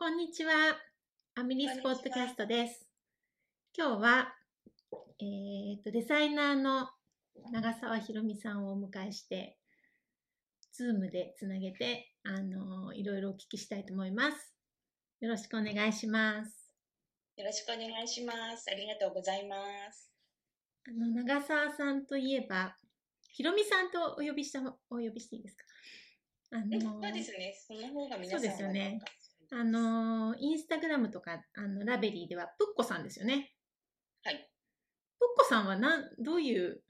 こんにちは。 amirisu ポッドキャストです。今日は、えーと、デザイナーの長澤ひろみさんをお迎えして、 Zoom でつなげて、あの、いろいろお聞きしたいと思います。よろしくお願いします。よろしくお願いします。ありがとうございます。あの、長澤さんといえば、ひろみさんとお呼びした、お呼びしていいですか？あうん、のそうですね。その方が皆さんそうですよねあの、インスタグラムとか、あの、ラベリーでは、プッコさんですよね。はい。プッコさんはなん、どういう、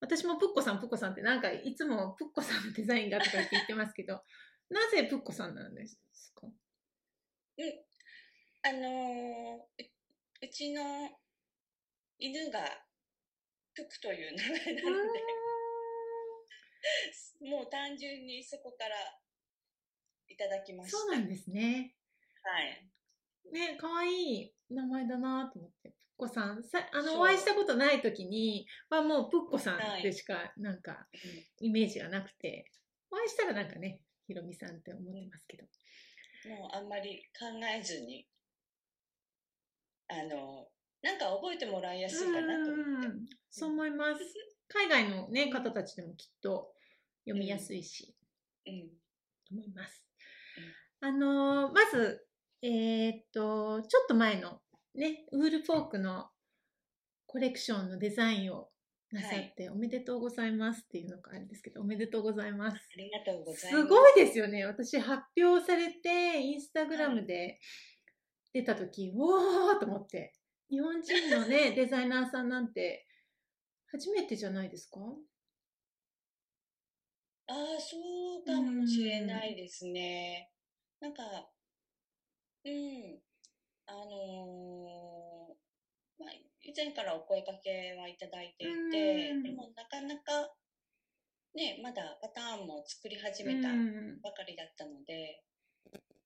私もプッコさん、プッコさんってなんかいつもプッコさんのデザインがとか言って言ってますけど、なぜプッコさんなんですか？あのーううちの犬がプクという名前なので、もう単純にそこからいただきました。そうなんですね。はい。ね、可愛い名前だなと思って。プッコさん、さあの、お会いしたことない時にはもうプッコさんでしかなんかイメージがなくて、お会いしたらなんかね、ひろみさんって思ってますけど。もうあんまり考えずに、あのなんか覚えてもらいやすいかなと思って。うんそう思います。海外の、ね、方たちでもきっと読みやすいし、うん。と思います。あのーまず、えーっと、ちょっと前のね、ウールフォークのコレクションのデザインをなさって、おめでとうございますっていうのがあるんですけど、おめでとうございます。ありがとうございます。すごいですよね。私発表されて、インスタグラムで出た時、おーと思って。日本人のね、デザイナーさんなんて、初めてじゃないですか？ああ、そうかもしれないですね。なんか、うん、あのーまあ、以前からお声かけはいただいていて、うんでもなかなか、ね、まだパターンも作り始めたうんばかりだったので、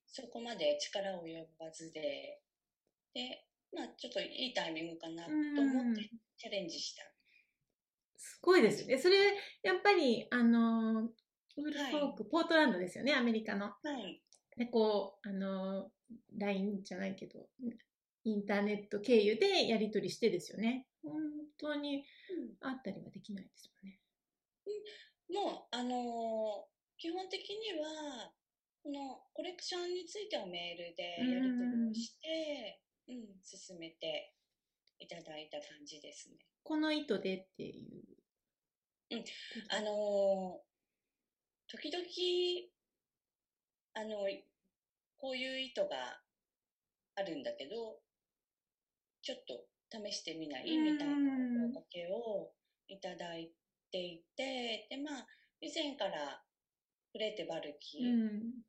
そこまで力を及ばずで、で、まあ、ちょっといいタイミングかなと思ってチャレンジした。すごいですよね。それ、やっぱり、あの、ウールフォーク、ポートランドですよね、アメリカの。はい。で、こう、あの、LINE じゃないけど、インターネット経由でやり取りしてですよね。本当にあったりはできないですもんね。もう、あのー基本的には、このコレクションについてはメールでやり取りをして、うん、進めていただいた感じですね。この糸でっていう。あのー時々、あの、こういう糸があるんだけど、ちょっと試してみない？みたいなお声かけをいただいていて、で、まあ、以前からフレーテバルキ。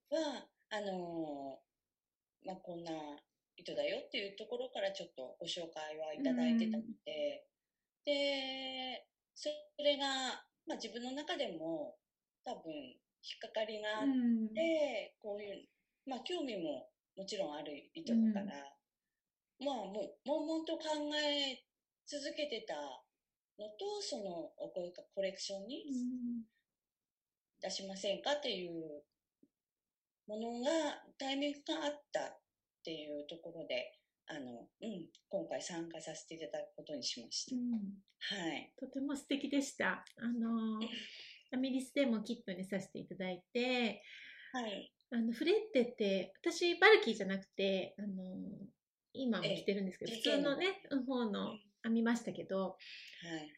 は、あのーまあ、こんな糸だよっていうところからちょっとご紹介はいただいてたので、で、それが、まあ、自分の中でも多分引っかかりがあっうん。て、こういう、まあ、興味ももちろんある糸だから、まあ、もう、悶々と考え続けてたのと、そのお声かコレクションに出しませんかっていうものがタイミングがあったっていうところであの、うん、今回参加させていただくことにしました。うんはい。とても素敵でした。あの、アミリスでもキットにさせていただいて、はい。あの、フレッテって、私、バルキーじゃなくて、あの、今も着てるんですけど、ええ。普通のね、方のはい。編みましたけど、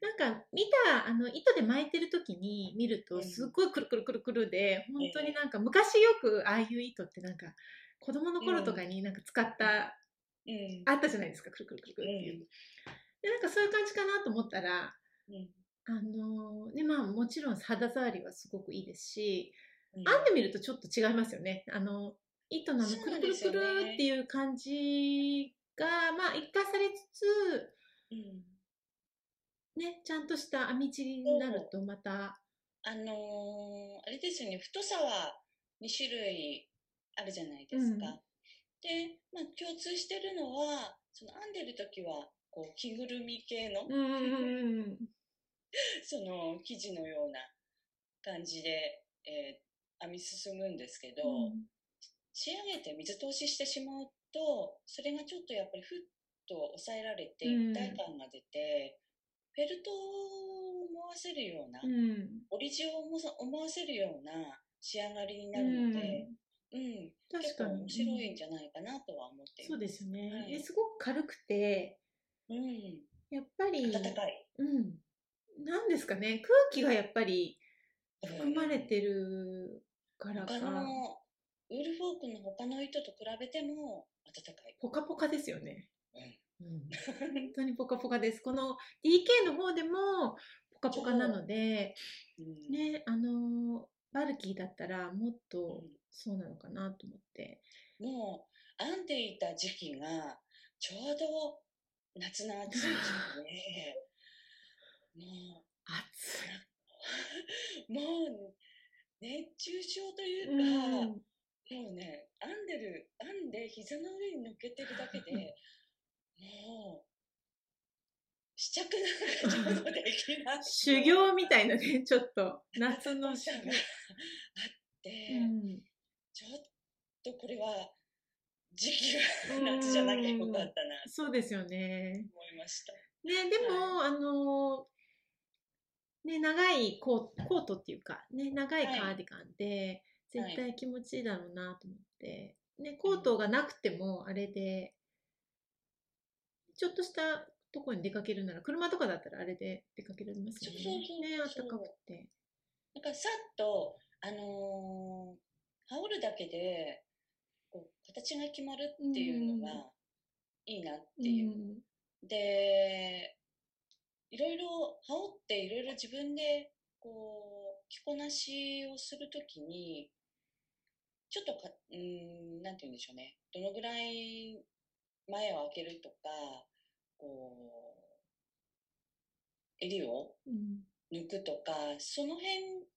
なんか見た、あの、糸で巻いてる時に見ると、うんすっごいくるくるくるくるで、本当になんか、昔よくああいう糸ってなんか、子供の頃とかになんか使った、うん。あったじゃないですか、くるくるくるくるっていう。で、なんかそういう感じかなと思ったら、うん。あのね、まあもちろん肌触りはすごくいいですし、うん編ん。でみるとちょっと違いますよね。あの、糸のくるくるくるっていう感じが、まあ一過されつつ、うん。ね、ちゃんとした編み地になるとまた、あのーあれですよね、太さは2種類あるじゃないですか。うん。で、まあ、共通してるのは、その編んでる時は、こう、着ぐるみ系の、その生地のような感じで、えー編み進むんですけど、うん仕上げて水通ししてしまうとそれがちょっとやっぱりふっと抑えられてうん一体感が出て、フェルトを思わせるような、うん。オリジンを思わせるような仕上がりになるので、うん結構確かに。面白いんじゃないかなとは思っています。そうですよね、はいですごく軽くて、うん、やっぱり、暖かい。うん。なんですかね、空気がやっぱり含まれてるからか、他のウールフォークの他の糸と比べても暖かい。ポカポカですよね。うんうん、本当にポカポカです。この DK の方でもポカポカなので、うんね、あの、バルキーだったらもっとうんそうなのかなと思って。もう編んでいた時期がちょうど夏の暑い時期で、も 暑う、もう熱中症といい。うか、うんもうね、編んでる、編んで膝の上に乗っけてるだけで、もう、試着なんかちょうどできなくて 修行みたいなね、ちょっと夏の修行が あ。って、うんちょっとこれは時期が夏じゃなきゃよかったなとそうですよね。思いました。ね、でも、あの、ね、長いコーコートっていうか、ね、長いカーディガンで、絶対気持ちいいだろうなと思って、ね、コートがなくても、あれで、ちょっとしたとこに出かけるなら、車とかだったらあれで出かけられますよね。ね、あったかくて。なんかさっと、あのー羽織るだけでこう形が決まるっていうのがいいなっていう。うん。で、いろいろ羽織っていろいろ自分でこう着こなしをするときに、ちょっとか、うーん、なんて言うんでしょうね。どのぐらい前を開けるとか、こう、襟をうん。抜くとか、その辺、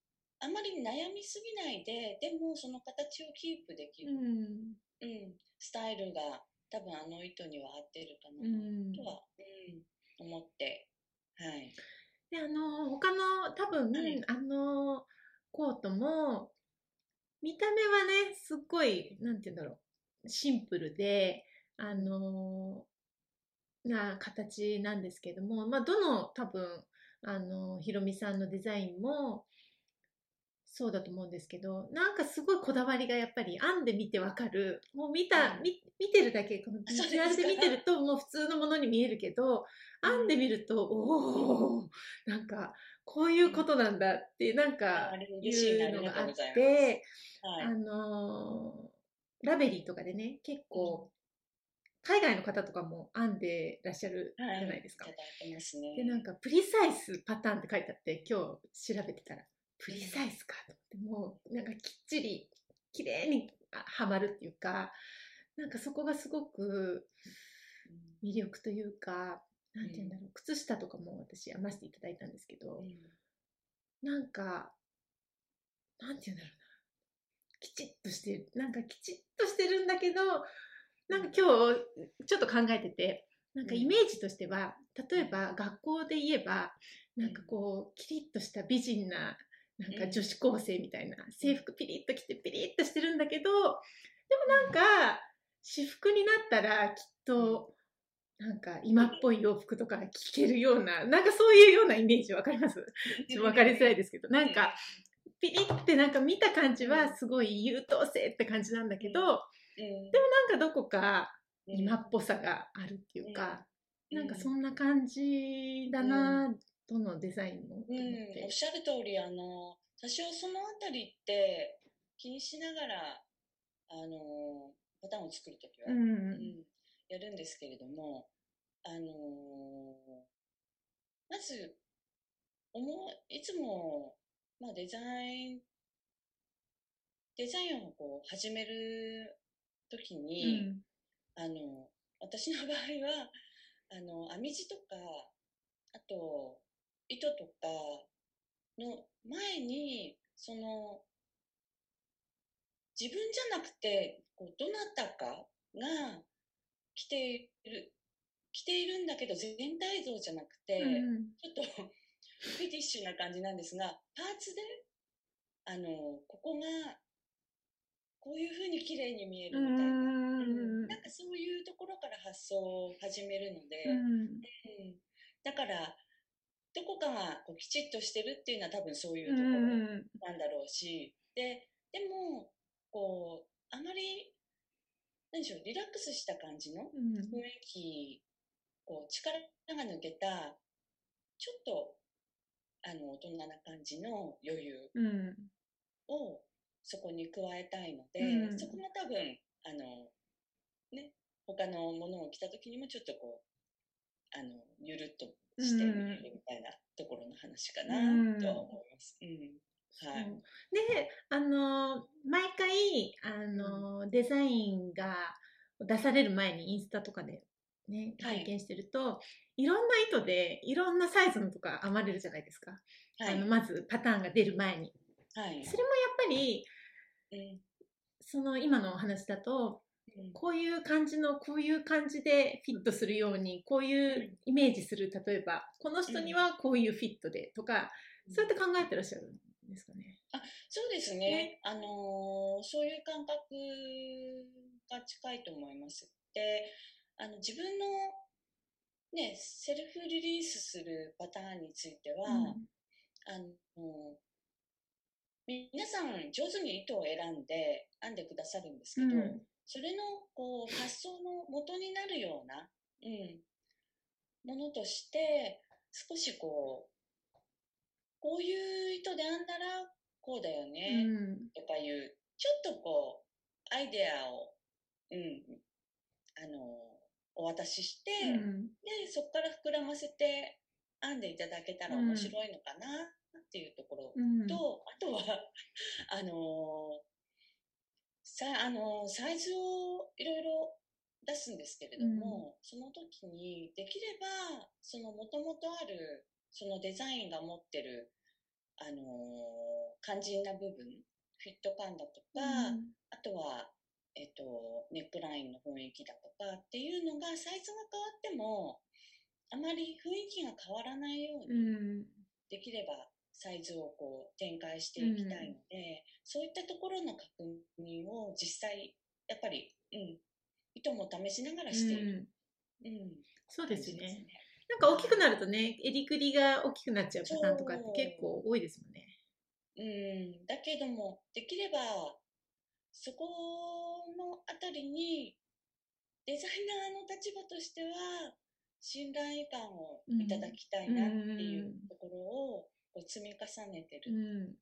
あまり悩みすぎないで、でもその形をキープできる、うん。うん、スタイルが多分あの糸には合ってるかなうん。とは、うん、思って、はい。で、あの、他の、多分、はいあの、コートも、見た目はね、すっごい、なんて言うんだろう、シンプルで、あの、な形なんですけども、まあ、どの多分、あの、ひろみさんのデザインも、そうだと思うんですけど、なんかすごいこだわりがやっぱり編んでみてわかる。もう見た、うんみ見てるだけ、このビジュアルで見てるともう普通のものに見えるけど、編んでみると、おおなんか、こういうことなんだって、なんかいうのがあって、はい。あのーラベリーとかでね、結構、海外の方とかも編んでらっしゃるじゃないですかいた。だいてますね。で、なんか、プリサイスパターンって書いてあって、今日調べてたら、プリサイスかと思って、もう、なんかきっちり、綺麗にはまるっていうか、なんかそこがすごく魅力というか、なんて言うんだろう、靴下とかも私編ませていただいたんですけど、なんか、なんて言うんだろうな。きちっとしてる。なんかきちっとしてるんだけど、なんか今日ちょっと考えてて、なんかイメージとしては、例えば学校で言えば、なんかこう、キリッとした美人な、なんか女子高生みたいな、制服ピリッと着てピリッとしてるんだけど、でもなんか、私服になったらきっと、なんか今っぽい洋服とか着けるような、なんかそういうようなイメージわかります？ちょっとわかりづらいですけど、なんか、ピリってなんか見た感じはすごい優等生って感じなんだけど、うん、でもなんかどこかうん。今っぽさがあるっていうか、うん。なんかそんな感じだな、どのデザインもとうん、おっ。しゃる通り、あの、多少そのあたりって気にしながら、あの、パターンを作るときは、うんうん。やるんですけれども、あのまず、思ういつも、まあ、デザイン、デザインをこう始めるときうに、ん。あの、私の場合は、あの、編み地とか、あと、糸とかの前に、その、自分じゃなくて、こう、どなたかが着ている、着ているんだけど、全体像じゃなくて、うんちょっとフェティッシュな感じなんですが、パーツで、あの、ここが、こういうふうに綺麗に見えるみたいな、うんなんかそういうところから発想を始めるので、うん。だからどこかがこうきちっとしてるっていうのは多分そういうところなんだろうし、ででもこうあまり何でしょうリラックスした感じの雰囲気、こう力が抜けたちょっとあの大人な感じの余裕をそこに加えたいので、うん、そこも多分あのね他のものを着た時にもちょっとこうあのゆるっとしてみるみたいなところの話かなとは思います。うん。はい、であの毎回あのデザインが出される前にインスタとかで、ね、拝見してると、はい、いろんな糸でいろんなサイズのとか編まれるじゃないですか、はい、あのまずパターンが出る前に、はい、それもやっぱりその今のお話だと、こういう感じのこういう感じでフィットするようにこういうイメージする例えばこの人にはこういうフィットでとか、そうやって考えてらっしゃるんですかね？あそうですね、ね、あのー、そういう感覚が近いと思います。であの自分の、ね、セルフリリースするパターンについては、うん、あの皆さん上手に糸を選んで編んでくださるんですけど、うん、それのこう発想の元になるような、うん、ものとして少しこうこういう糸で編んだらこうだよね、とかいうちょっとこうアイデアを、うん、あのお渡しして、うん、でそこから膨らませて編んでいただけたら面白いのかなっていうところと、うん、あとは あのさあのサイズをいろいろ出すんですけれども、うん、その時にできればそのもともとあるそのデザインが持ってるあの肝心な部分フィット感だとか、うん、あとは、えっと、ネックラインの雰囲気だとかっていうのがサイズが変わってもあまり雰囲気が変わらないようにできればサイズをこう展開していきたいので、うん、そういったところの確認を実際やっぱり、うん、糸も試しながらしている。うん、うん、そうですね。ねなんか大きくなるとね、襟ぐりが大きくなっちゃうパターンとかって結構多いですもんね。うん、だけども、できれば、そこのあたりに、デザイナーの立場としては、信頼感をいただきたいなっていうところを、こう積み重ねてる、うん、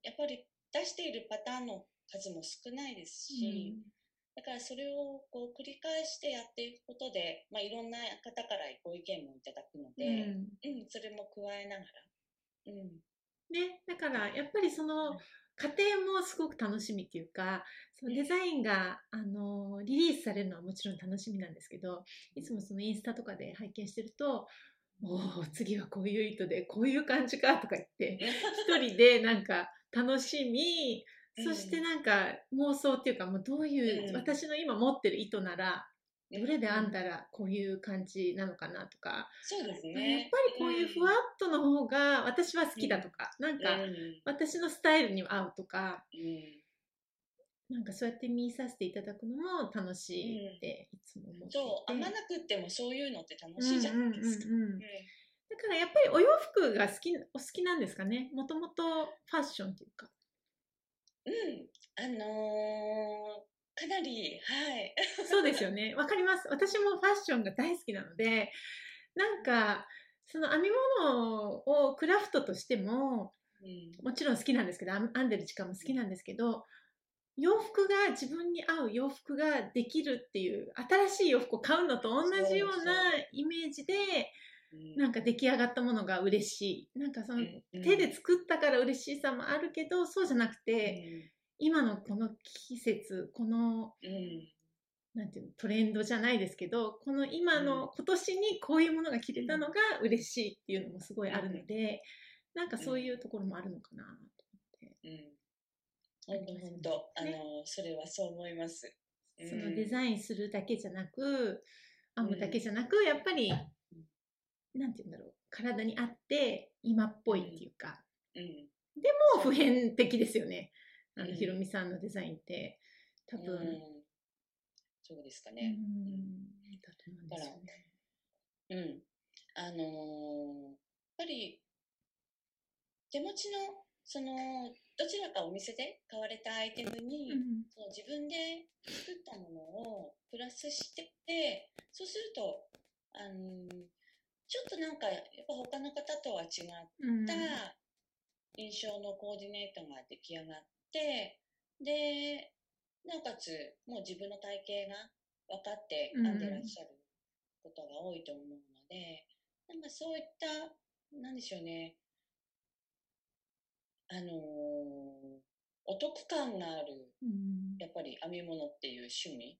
やっぱり出しているパターンの数も少ないですし、うん、だからそれをこう繰り返してやっていくことで、まあ、いろんな方からご意見もいただくので、うん、うん、それも加えながら。うん。ね、だからやっぱりその過程もすごく楽しみっていうかそのデザインがあのリリースされるのはもちろん楽しみなんですけどいつもそのインスタとかで拝見してるとおお次はこういう糸でこういう感じかとか言って 一人でなんか楽しみそしてなんか妄想っていうかもうどういう、私の今持ってる糸ならどれで編んだらこういう感じなのかなとか、そうですね。やっぱりこういうふわっとの方が私は好きだとか、なんか私のスタイルに合うとか、なんかそうやって見させていただくのも楽しいっていつも思ってそう編まなくってもそういうのって楽しいじゃないですか。だからやっぱりお洋服が好きお好きなんですかね？もともとファッションっていうか。うん。あのー、かなりはい。そうですよね。わかります。私もファッションが大好きなのでなんかその編み物をクラフトとしても、うん、もちろん好きなんですけど編んでる時間も好きなんですけど洋服が自分に合う洋服ができるっていう新しい洋服を買うのと同じようなイメージでなんか出来上がったものが嬉しい。なんかその手で作ったから嬉しさもあるけどそうじゃなくて今のこの季節このなんていうのトレンドじゃないですけどこの今の今年にこういうものが着れたのが嬉しいっていうのもすごいあるのでなんかそういうところもあるのかなと思って。本当本当、あの、それはそう思います。そのデザインするだけじゃなく、編むだけじゃなく、やっぱり、なんて言うんだろう、体に合って今っぽいっていうか、うん、でも普遍的ですよね。あの、ひろみさんのデザインって。多分。うんそうですかうね。うんですよね。うん。あのーやっぱり、手持ちの、その、どちらかお店で買われたアイテムに、うん。その自分で作ったものをプラスして、そうすると、あのーちょっとなんか、やっぱ他の方とは違っうん。た印象のコーディネートが出来上がって、で、なおかつ、もう自分の体型が分かってうん編んでらっしゃることが多いと思うので、なんかそういった、なんでしょうね、あのーお得感がある、うん。やっぱり編み物っていう趣味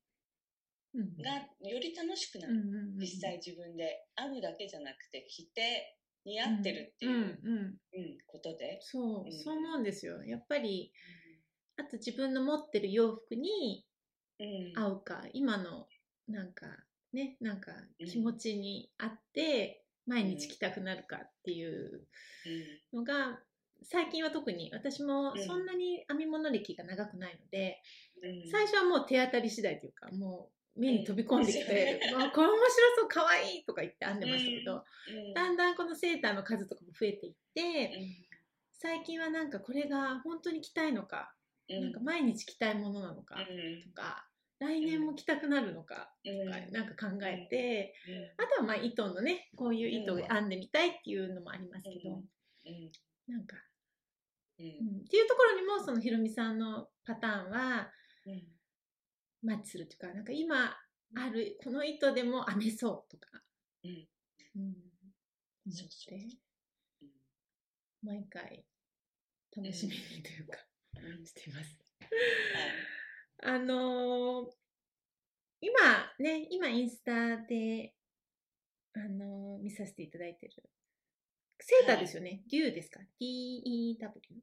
うん。がより楽しくなうんる。うんうん、実際自分で編むだけじゃなくて着て似合ってるっていう、うんうん。うんことで。そうう、んそう思うんですよ。やっぱり、あと自分の持ってる洋服にうん合うか、今のなんかね、なんかうん気持ちに合って、毎日着たくなるかっていうのが、最近は特に私もうん。そんなに編み物歴が長くないので、うん。うん最初はもう手当たり次第というか、もう目に飛び込んできうん。て、ですよわこれ面白そう、かわいいとか言って編んでましたけど、うん。だんだんこのセーターの数とかも増えていって、うん。最近はなんかこれが本当に着たいのか、うん。なんか毎日着たいものなのかとか、来年も着たくなるのかうん。とか、なんか考えて、うあとはまあ糸のね、こういう糸を編んでみたいっていうのもありますけど、ん。うんなんか、うん。うん、っていうところにもそのひろみさんのパターンはうん。マッチするというか、なんか今あるこの糸でも編めそうとか、うん。うん、思そう毎回楽しみにというか、うん。しています。はい。あのー今ね、今インスタで、あのー見させていただいてる、セーターですよね。デューですか ?D-E-W?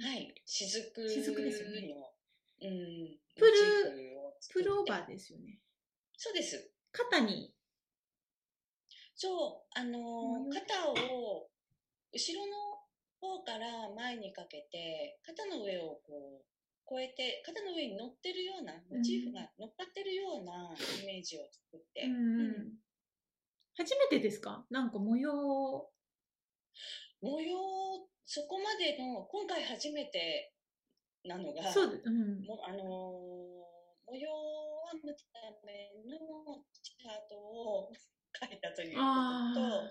はい。雫雫ですよねの、うん。プルプルオーバーですよね。そうです。肩に、そう、あのー肩を後ろの方から前にかけて、肩の上をこう、越えて、肩の上に乗ってるような、モチーフが乗っかってるようなイメージを作って、うん初めてですか？なんか模様、模様、そこまでの、今回初めてなのが、そうで、うん。もあのー模様を編むためのチャートを書いたということと、あ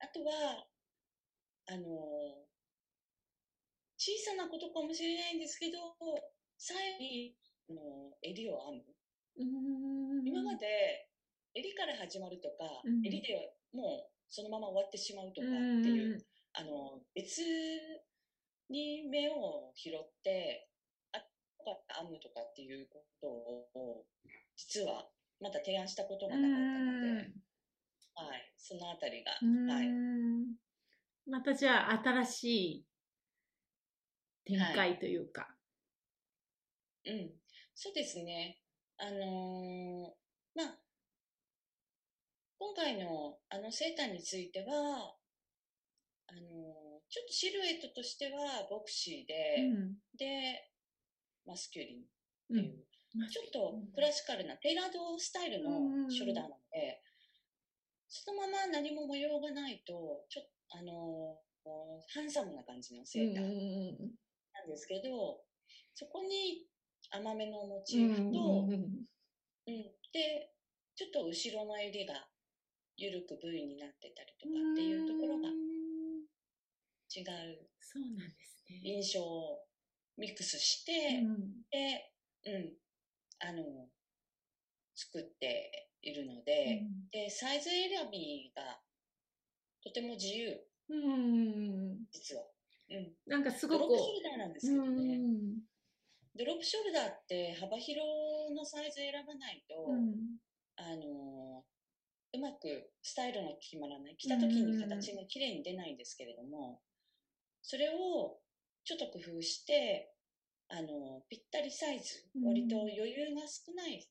あとは、あのー小さなことかもしれないんですけど、最後に、あのー襟を編む。今まで、襟から始まるとか、うん襟でもうそのまま終わってしまうとかってうんいう、あの、別に目を拾って、あとか編むとかっていうことを、実はまだ提案したことがなかったので、はい、そのあたりが、うん。はい、うんまたじゃあ新しい展開というか。うん、そうですね。あのーまあ、今回のあのセーターについては、あのーちょっとシルエットとしてはボクシーで、うん。で、マスキュリンうんっていう、ちょっとクラシカルなテイラードスタイルのショルダーなので、そのまま何も模様がないと、ちょっと、あのーハンサムな感じのセーターなんですけど、そこに甘めのモチーフと、うん、で、ちょっと後ろの襟が緩く V になってたりとかっていうところが違うそうなんですね。印象をミックスして、うんで、うん、あの、作っているので、で、サイズ選びがとても自由、うん実は。うん。なんかすドごくロップショルダーなんですけどね。うんドロップショルダーって幅広のサイズ選ばないと、うんあの、うまくスタイルが決まらない。着た時に形が綺麗に出ないんですけれども、それをちょっと工夫して、あの、ぴったりサイズ、うん。割と余裕が少ない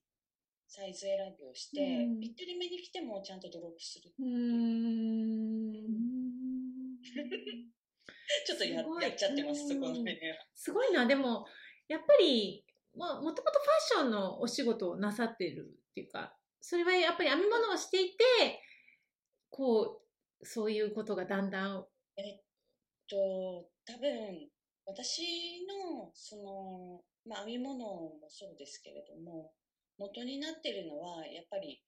サイズ選びをして、うん。ぴったりめに着てもちゃんとドロップする。う。ん。ちょっとやっちゃってます、うん。そこの辺は。すごいな、でも、やっぱりももともとファッションのお仕事をなさってるっていうかそれはやっぱり編み物をしていてこうそういうことがだんだんえっと、多分、私の、その、まあ、編み物もそうですけれども、元になってるのは、やっぱり、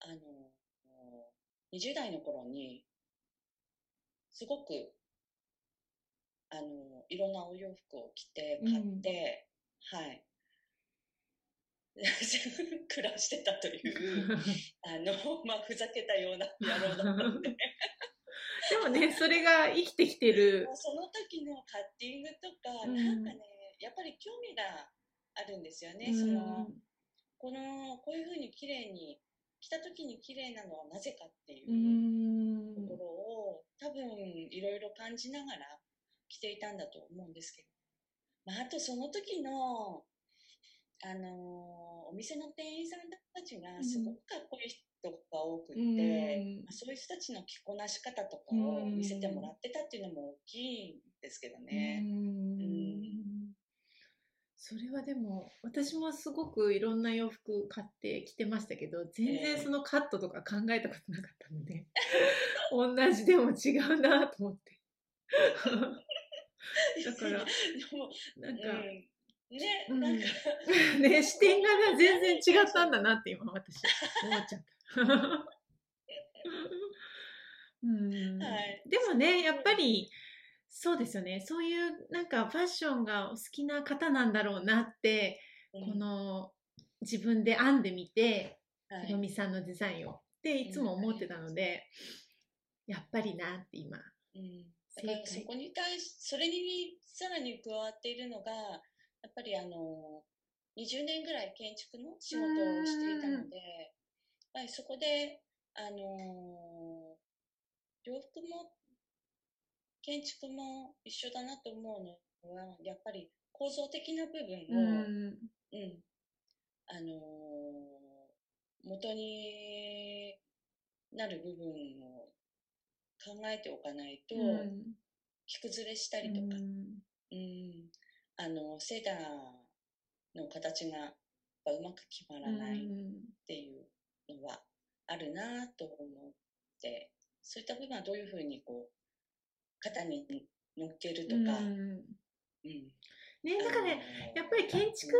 あの、20代の頃に、すごく、あの、いろんなお洋服を着て、買って、はい。暮らしてたという、あの、まあ、ふざけたような野郎だったので。でもねそれが生きてきてる その時のカッティングとか、うんなんかね、やっぱり興味があるんですよね。うんその、この、こういうふうに綺麗に、着た時に綺麗なのはなぜかっていううところを、多分いろいろ感じながら着ていたんだと思うんですけど。まあ、あとその時の、あのーお店の店員さんたちがすごくかっこいい人が多くって、うん。まあそういう人たちの着こなし方とかを見せてもらってたっていうのも大きいんですけどね。うん。うん。それはでも私もすごくいろんな洋服買って着てましたけど全然そのカットとか考えたことなかったので、同じでも違うなと思って。だからでも、なんか、うん、ね、うん。なんか、ね視点がね全然違ったんだなって今私。思っちゃった。うん。はい。でもねやっぱりそうですよね。そういうなんかファッションがお好きな方なんだろうなって、うん。この自分で編んでみてはい。ひろみさんのデザインを。っていつも思ってたので、やっぱりなって今うん。だからそこに対し、それにさらに加わっているのが、やっぱりあの、20年ぐらい建築の仕事をしていたので、やっぱりそこで、あの、洋服も建築も一緒だなと思うのは、やっぱり構造的な部分を、うん。うん。あのー元になる部分を考えておかないと、うん。着崩れしたりとか、うん、あの、セーターの形がうまく決まらないっていうのはあるなと思って、そういった部分はどういうふうにこう、肩に乗っけるとか、うんうん。ねなんかねあのーやっぱり建築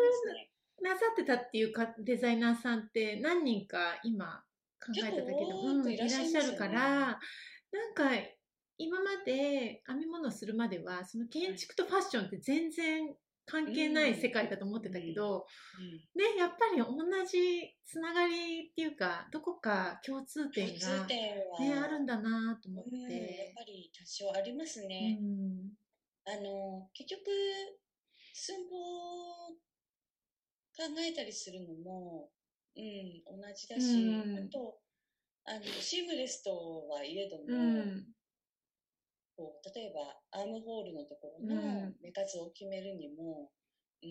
なさってたっていうかデザイナーさんって何人か今考えただけでうんいらっしゃるからなんか今まで編み物をするまではその建築とファッションって全然関係ない世界だと思ってたけど、うん。ねやっぱり同じつながりっていうかどこか共通点共通が、点は、ね、あるんだなと思って。うん、やっぱり多少ありますね。うん。あの、結局、寸法考えたりするのも、うん、同じだし、うん。あと、あの、シームレスとはいえども、うんこう例えば、アームホールのところのうん目数を決めるにも、うん。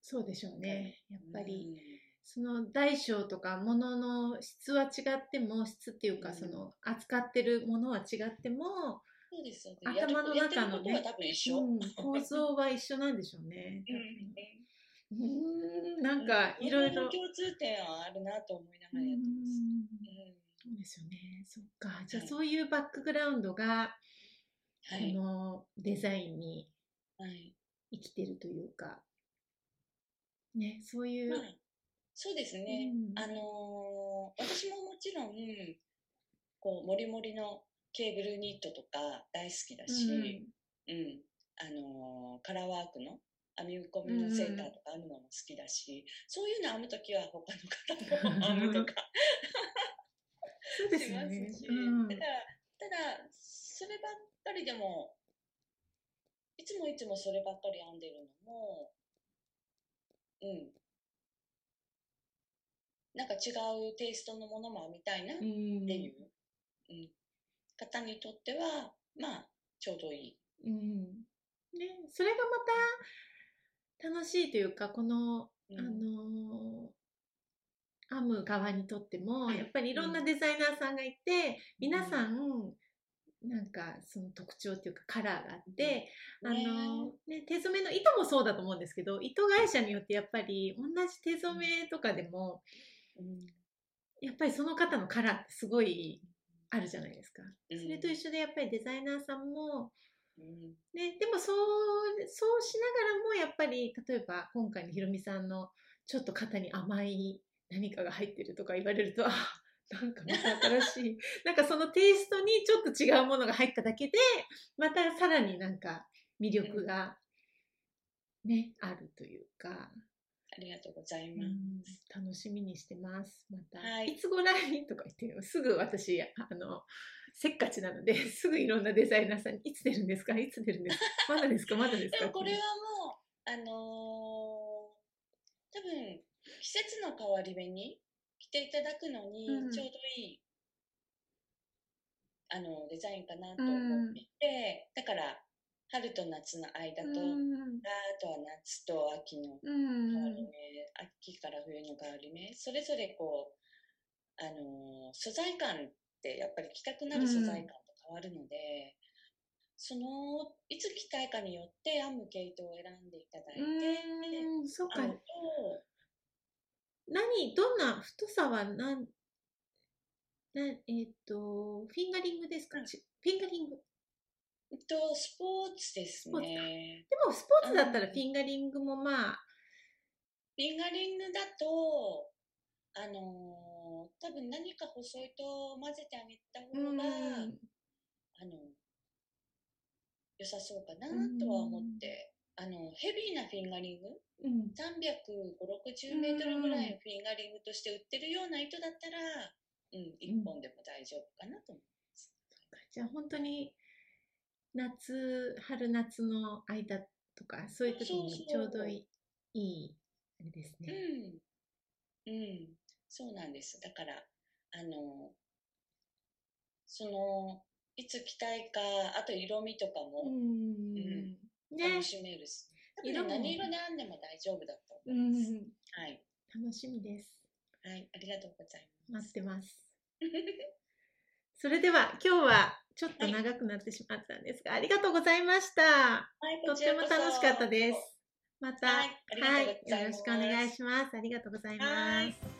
そうでしょうねやっぱり。うんその大小とか物の質は違っても質っていうかうんその扱ってるものは違っても、そうですよね。頭の中のね。うん、構造は一緒なんでしょうね。うんうんなんかいろいろ。共通点はあるなと思いなうんがらやってます。そうですよね。そっか。じゃあはいそういうバックグラウンドがこはい。のデザインにはい。生きてるというか、ね、そういう。まあ、そうですね。うんあのー私ももちろん、こう、もりもりのケーブルニットとか大好きだし、うん、あのーカラーワークの編み込みのセーターとか編むのも好きだし、そういうの編むときは他の方も編むとかそうです します。し、うんただ、ただ、そればっかりでも、いつもいつもそればっかり編んでるのも、うん。なんか違うテイストのものも編みたいなっうんていう、うん。方にとっては、まあ、ちょうどいい。うん。ね、それがまた楽しいというかこの、うん。あの編む側にとってもはいやっぱりいろんなデザイナーさんがいて、皆さんなんかその特徴っていうかカラーがあって、うん。あのね、手染めの糸もそうだと思うんですけど糸会社によってやっぱり同じ手染めとかでもうん。やっぱりその方のカラーってすごいあるじゃないですか。うん。それと一緒でやっぱりデザイナーさんもうん。ね、でもそうそうしながらもやっぱり例えば今回のひろみさんのちょっと肩に甘い何かが入ってるとか言われるとあなんかまた新しいなんかそのテイストにちょっと違うものが入っただけでまたさらになんか魅力がね、あるというか、ありがとうございます。うん、楽しみにしてます。また、はい。い、つぐらいとか言ってすぐ私あのせっかちなので すぐいろんなデザイナーさんにいつ出るんですか？いつ出るんですか？まだですか？まだですか？でもこれはもう、あのー多分季節の変わり目に着ていただくのにうん。ちょうどいい、あのデザインかなと思っていて、だから春と夏の間と、うん。あとは夏と秋のうん。変わり目、秋から冬の変わり目それぞれこう、あのー素材感ってやっぱり着たくなる素材感と変わるので、そのいつ着たいかによって編む毛糸を選んでいただいて、うんそうか。編むと何どんな太さはなんなえっ、とフィンガリングですか、うん。ちフィンガリング。えっとスポーツですね。でもスポーツだったらうん。フィンガリングもまあフィンガリングだとあのー多分何か細いと混ぜてあげた方うん。が、あの良さそうかなとは思って、あのヘビーなフィンガリング？うん。35060メートルぐらいのフィンガリングとして売ってるような糸だったら、うん、1本でも大丈夫かなと思じゃあ本当に夏春夏の間とかそういう時にちょうどいいいいあれですう。ね。うん、うん、そうなんです。だからあのそのいつ着たいかあと色味とかうもん。ね楽しめるし、ね色も何色で編んでも大丈夫だとう思います。んはい、楽しみです。はい、ありがとうございま待す。ってます。それでは今日はちょっと長くなってしまったんですが、ありがとうございました。はいとっても楽しかったです。また、はいありがとうございよろしくお願いします。ありがとうございます。はい